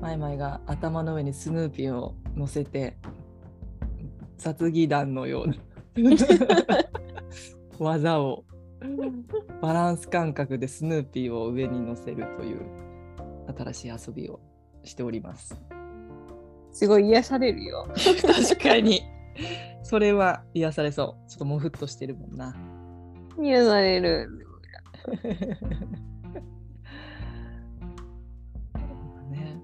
Speaker 2: マイマイが頭の上にスヌーピーを乗せて雑技団のような 技を バランス感覚でスヌーピーを上に乗せるという新しい遊びをしております。
Speaker 1: すごい癒されるよ。
Speaker 2: 確かに。それは癒されそう。ちょっともふっとしてるもんな。
Speaker 1: 癒される。
Speaker 2: ね、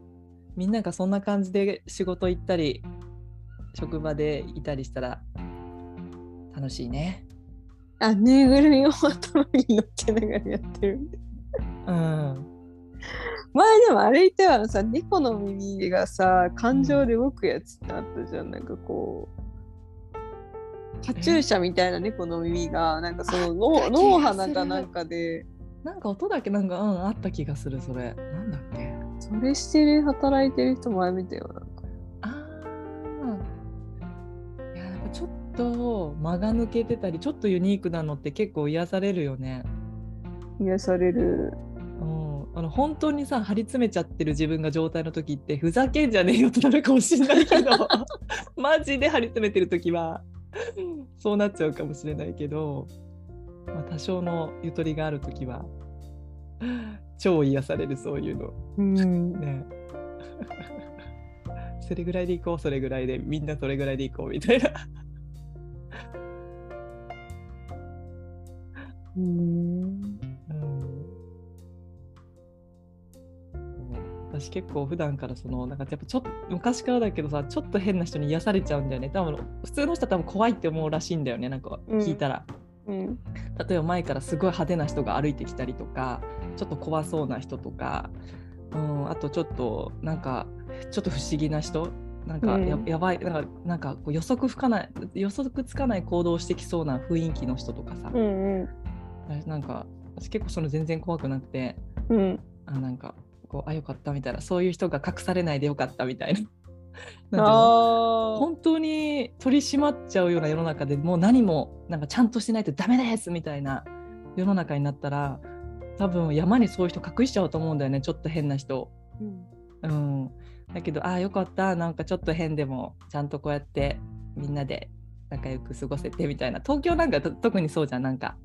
Speaker 2: みんながそんな感じで仕事行ったり職場でいたりしたら楽しいね。
Speaker 1: あ、ぬいぐるみを頭に乗っけながらやってる。
Speaker 2: うん。
Speaker 1: 前でもあれ言ったよさ、猫の耳がさ、感情で動くやつってあったじゃん。なんかこう、カチューシャみたいな猫の耳が、なんかその
Speaker 2: あ
Speaker 1: 脳
Speaker 2: った気がする
Speaker 1: 脳花かなんかで、
Speaker 2: なんか音だけなんかうんあった気がするそれ。なんだっけ
Speaker 1: それしてる働いてる人前見たよ。な
Speaker 2: と間が抜けてたりちょっとユニークなのって結構癒されるよね。
Speaker 1: 癒される。
Speaker 2: うん、あの本当にさ張り詰めちゃってる自分が状態の時ってふざけんじゃねえよってなるかもしれないけど マジで張り詰めてる時はそうなっちゃうかもしれないけど、まあ、多少のゆとりがある時は超癒されるそういうの
Speaker 1: うん。
Speaker 2: ねそれぐらいで行こうそれぐらいでみんなそれぐらいで行こうみたいな
Speaker 1: うん。
Speaker 2: うん。私結構普段からそのなんかやっぱちょっと昔からだけどさちょっと変な人に癒されちゃうんだよね。多分普通の人は多分怖いって思うらしいんだよね。なんか聞いたら、
Speaker 1: うん。
Speaker 2: 例えば前からすごい派手な人が歩いてきたりとかちょっと怖そうな人とか、うん、あとちょっとなんかちょっと不思議な人。なんかや,、
Speaker 1: うん。
Speaker 2: やばい。なんかなんかこう予測不可ない予測つかない行動をしてきそうな雰囲気の人とかさ、
Speaker 1: うんうん。
Speaker 2: なんか私結構その全然怖くなくて
Speaker 1: うん。
Speaker 2: あなんかこうあよかったみたいなそういう人が隠されないでよかったみたいな なんていうの？
Speaker 1: ああ。
Speaker 2: 本当に取り締まっちゃうような世の中でもう何もなんかちゃんとしないとダメですみたいな世の中になったら多分山にそういう人隠しちゃうと思うんだよねちょっと変な人。
Speaker 1: うん
Speaker 2: うん、だけどああよかったなんかちょっと変でもちゃんとこうやってみんなで仲良く過ごせてみたいな東京なんかと特にそうじゃんなんか。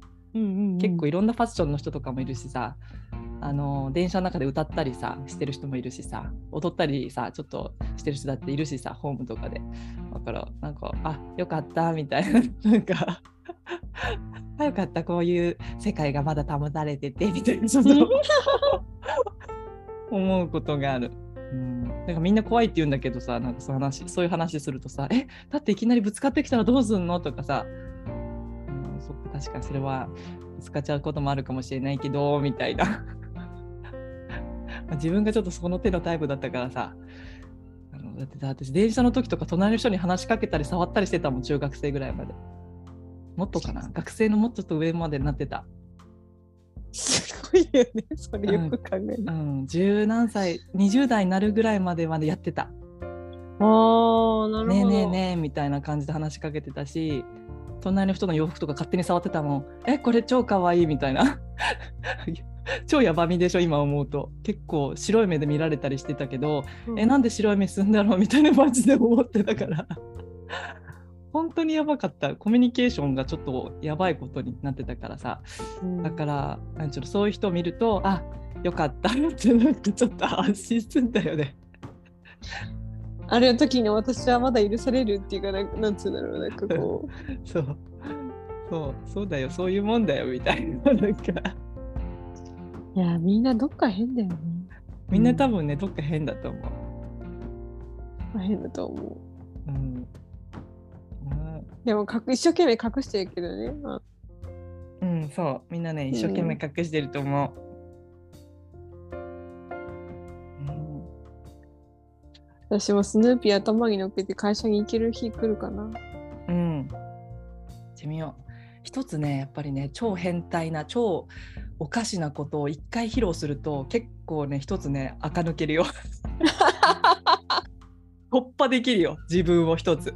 Speaker 2: 結構いろんなファッションの人とかもいるしさあの電車の中で歌ったりさしてる人もいるしさ踊ったりさちょっとしてる人だっているしさホームとかで。だからなんかあよかったみたいな。なんか あよかったこういう世界がまだ保たれててみたいな。ちょっと思うことがある。うん、なんかみんな怖いって言うんだけどさなんかそういう話そういう話するとさ「えだっていきなりぶつかってきたらどうすんの?」とかさ、うん、そっか確かにそれはぶつかっちゃうこともあるかもしれないけどみたいな。ま あ自分がちょっとその手のタイプだったからさ。あのだってさ私電車の時とか隣の人に話しかけたり触ったりしてたもん中学生ぐらいまで。もっとかな？学生のもっとちょっと上までなってた。
Speaker 1: すごいよね。それよく考える。
Speaker 2: うん十何歳20代になるぐらいまでまでやってた。
Speaker 1: ああ、なるほど。
Speaker 2: ねえねえねえみたいな感じで話しかけてたし隣の人の洋服とか勝手に触ってたもん。えこれ超かわいいみたいな。超やばみでしょ今思うと。結構白い目で見られたりしてたけど、
Speaker 1: うん。
Speaker 2: えなんで白い目すんだろうみたいなマジで思ってたから。本当にやばかった。コミュニケーションがちょっとやばいことになってたからさ。
Speaker 1: うん。
Speaker 2: だからなんちゅうのそういう人を見るとあよかったってなんかちょっと安心するんだよね。
Speaker 1: あれの時に私はまだ許されるっていうかなんなんつうんだろうなんかこ
Speaker 2: そう。そうそうだよ。そういうもんだよみたいななんか。
Speaker 1: ういやみんなどっか変だよね。
Speaker 2: みんな多分ね、どっか変だと思う。
Speaker 1: 変だと思う。
Speaker 2: うん。うん
Speaker 1: でもかく一生懸命隠してるけどね、まあ。
Speaker 2: うん、そう。みんなね一生懸命隠してると思う。
Speaker 1: 私もスヌーピー頭に乗っけて会社に行ける日来るかな
Speaker 2: うん。行ってみよう。一つね、やっぱりね、超変態な、超おかしなことを一回披露すると、結構ね、一つね、垢抜けるよ。突破できるよ、自分を一つ。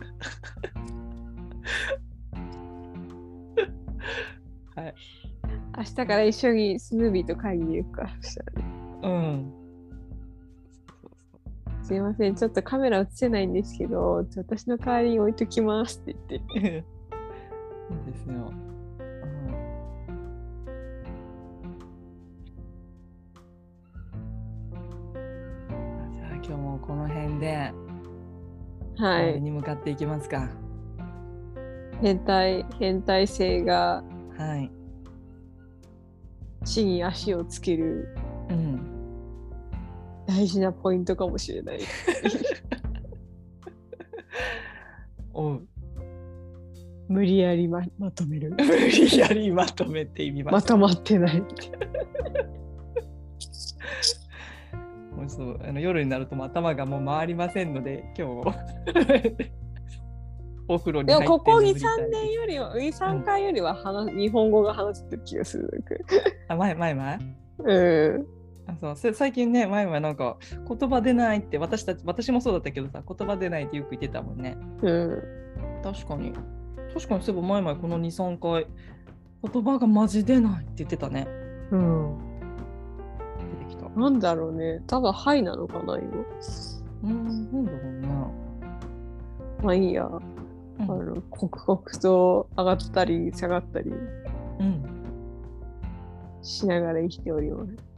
Speaker 2: はい。
Speaker 1: 明日から一緒にスヌーピーと会議に行くか
Speaker 2: うん。
Speaker 1: すいませんちょっとカメラ映せないんですけど私の代わりに置いときますって言って
Speaker 2: いいですよ。うんじゃあ今日もこの辺で
Speaker 1: はい
Speaker 2: に向かっていきますか。
Speaker 1: 変態変態性が
Speaker 2: はい。
Speaker 1: 地に足をつける
Speaker 2: うん。
Speaker 1: 大事なポイントかもしれない。
Speaker 2: おう。
Speaker 1: 無理やりままとめる。
Speaker 2: 無理やりまとめてみま
Speaker 1: まとまってない
Speaker 2: もうそうあの夜になると頭がもう回りませんので今日も。お風呂に
Speaker 1: で
Speaker 2: 入って
Speaker 1: もここ2、
Speaker 2: 眠り。たい
Speaker 1: 3年よりは、2、3回よりは話、日本語が話せてる気がする。
Speaker 2: あ前前前？
Speaker 1: うん。
Speaker 2: あそうせ最近ね前はなんか言葉出ないって私たち私もそうだったけどさ言葉出ないってよく言ってたもんね
Speaker 1: うん。
Speaker 2: 確かに確かにそういえば前々この23回言葉がマジ出ないって言ってたね
Speaker 1: うん。
Speaker 2: 出てきた
Speaker 1: なんだろうね。多分、はいなのかな、今？
Speaker 2: うんなんだろうな
Speaker 1: まあいいや。
Speaker 2: うん
Speaker 1: あの、刻々と上がったり下がったり
Speaker 2: うん
Speaker 1: しながら生きております。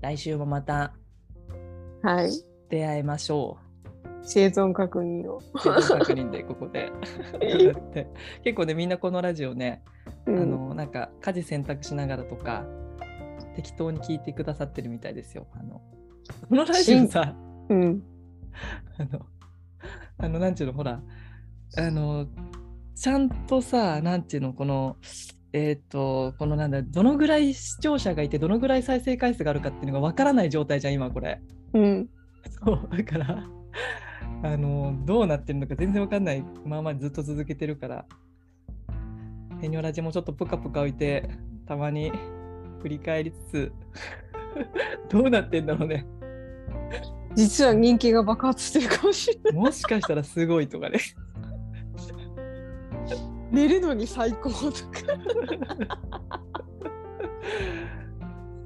Speaker 2: 来週もまた
Speaker 1: はい。
Speaker 2: 出会いましょ
Speaker 1: 生存確認を。
Speaker 2: う。生存確認でここで。で 結構ねみんなこのラジオね、
Speaker 1: うん
Speaker 2: あのなんか家事選択しながらとか適当に聞いてくださってるみたいですよ。あのこのラジオさ
Speaker 1: うん。
Speaker 2: あのあのなんちゅうのほらあのちゃんとさなんちゅうのこのえっ、とこのなんだどのぐらい視聴者がいてどのぐらい再生回数があるかっていうのがわからない状態じゃん今これ。
Speaker 1: うん。
Speaker 2: そうだからあのどうなってるのか全然わかんないままずっと続けてるからヘニョラジもちょっとプカプカ置いてたまに振り返りつつ どうなってんだろうね
Speaker 1: 実は人気が爆発してるかもしれない。
Speaker 2: もしかしたらすごいとかね
Speaker 1: 寝るのに最高とか。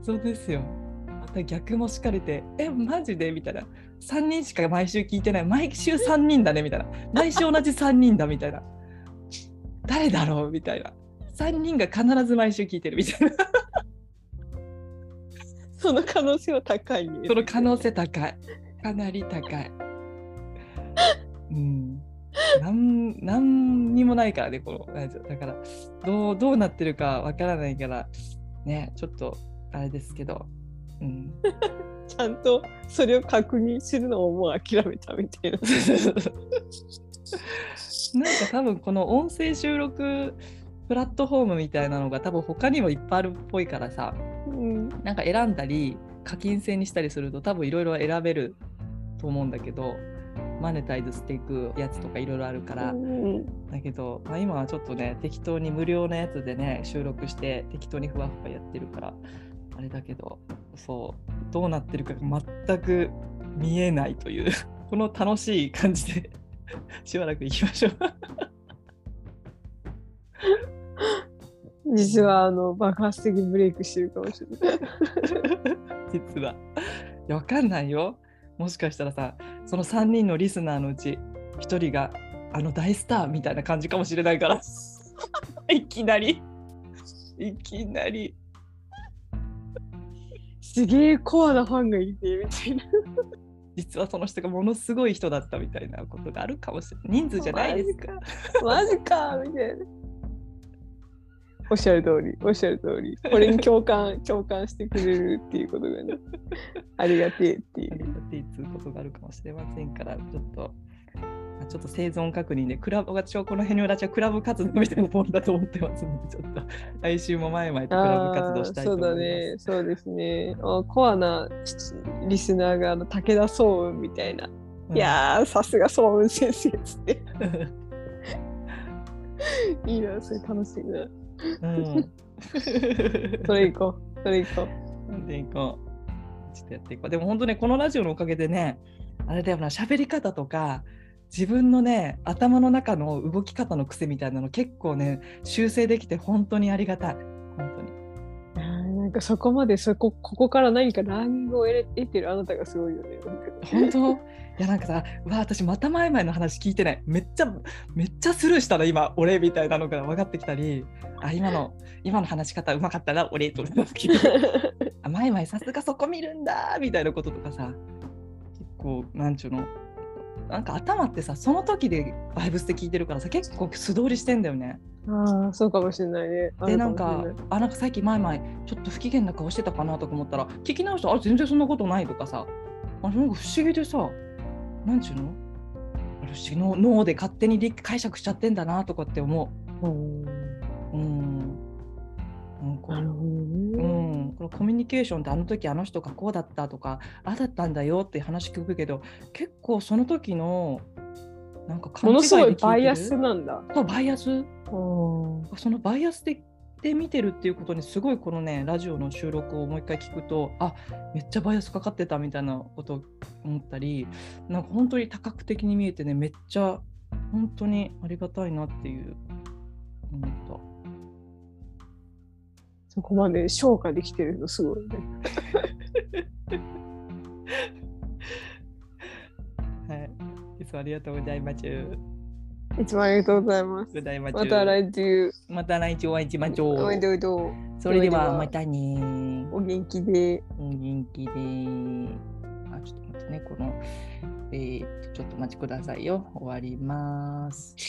Speaker 2: そうですよ。また逆もしかれてえマジで？みたいな。3人しか毎週聞いてない。毎週3人だねみたいな。毎週同じ3人だみたいな。誰だろう？みたいな。3人が必ず毎週聞いてるみたいな。
Speaker 1: その可能性は高いね。
Speaker 2: その可能性高い。かなり高い。うんなんなんにもないからねこのラジオだからどうどうなってるかわからないからねちょっとあれですけどうん
Speaker 1: ちゃんとそれを確認するのをもう諦めたみたいな。
Speaker 2: なんか多分この音声収録プラットフォームみたいなのが多分他にもいっぱいあるっぽいからさ
Speaker 1: うん。
Speaker 2: なんか選んだり課金制にしたりすると多分いろいろ選べると思うんだけどマネタイズしていくやつとかいろいろあるから、
Speaker 1: うん
Speaker 2: だけど、まあ、今はちょっとね適当に無料のやつでね収録して適当にふわふわやってるからあれだけどそうどうなってるかが全く見えないという この楽しい感じで しばらくいきましょう。
Speaker 1: 実はあの爆発的にブレイクしてるかもしれない。
Speaker 2: 実は。わかんないよ。もしかしたらさ、その3人のリスナーのうち1人があの大スターみたいな感じかもしれないから。いきなり。いきなり。
Speaker 1: すげえコアなファンがいてみたいな。
Speaker 2: 実はその人がものすごい人だったみたいなことがあるかもしれない人数じゃないですか
Speaker 1: マジかみたいな。おっしゃる通り、おっしゃる通り。これに共感、共感してくれるっていうことがね、ありがてえっていう。
Speaker 2: ありがていつうことがあるかもしれませんからちょっと。あちょっと生存確認で、クラブ、私はこの辺のラジオクラブ活動みたいなもんだと思ってますので、ちょっと来週も前々とクラブ活動したいと思います。
Speaker 1: そうだね、そうですね。あコアなリスナーがあの武田壮雲みたいな。
Speaker 2: うん
Speaker 1: いやー、さすが壮雲先生っつって。いいな、それ楽しいな。
Speaker 2: うん。
Speaker 1: それ行こう、それ行こ
Speaker 2: なんでいこう。ちょっとやっていこう。でも本当ね、このラジオのおかげでね、あれだよな、喋り方とか、自分のね、頭の中の動き方の癖みたいなの結構ね、修正できて本当にありがたい。本当に。
Speaker 1: なんかそこまでそこここから何かラーニングを得れ得てるあなたがすごいよね。
Speaker 2: 本当？いやなんかさ、うわ、私また前々の話聞いてない。めっちゃ、めっちゃスルーしたな、今、俺みたいなのが分かってきたり、あ、今の、今の話し方うまかったな、俺とか聞いて。あ、前々さすがそこ見るんだみたいなこととかさ、結構、なんちゅうの、なんか頭ってさ、その時でバイブスで聞いてるからさ、結構素通りしてんだよね。
Speaker 1: ああ、そうかもしれないね。あ
Speaker 2: で、
Speaker 1: る
Speaker 2: なんかあ、なんかさっき前々、ちょっと不機嫌な顔してたかなとか思ったら、聞き直したら、あ、全然そんなことないとかさ、あなんか不思議でさ、なんちゅうの？あれ不思議の脳で勝手に理解釈しちゃってんだなとかって思
Speaker 1: うん
Speaker 2: う。うん。なんか
Speaker 1: なるほど。
Speaker 2: ん、このコミュニケーションってあの時あの人がこうだったとかああだったんだよって話聞くけど結構その時のなんか
Speaker 1: ものすごいバイアスなんだ。
Speaker 2: そうバイアス
Speaker 1: うん
Speaker 2: そのバイアスでで見てるっていうことにすごいこのねラジオの収録をもう一回聞くとあめっちゃバイアスかかってたみたいなことを思ったりなんか本当に多角的に見えてねめっちゃ本当にありがたいなっていう思った。
Speaker 1: そこまで消化できてるのすごいね。
Speaker 2: はい、いつもありがとうございます。
Speaker 1: いつもありがとう
Speaker 2: ございます。
Speaker 1: また来週。
Speaker 2: また来週お会いしましょ
Speaker 1: おいで
Speaker 2: う。
Speaker 1: おいど
Speaker 2: それでは
Speaker 1: では
Speaker 2: またね。
Speaker 1: お元気で。
Speaker 2: お元気で。あ、ちょっと待ってね、この、えー、と、ちょっとお待ちくださいよ。終わります。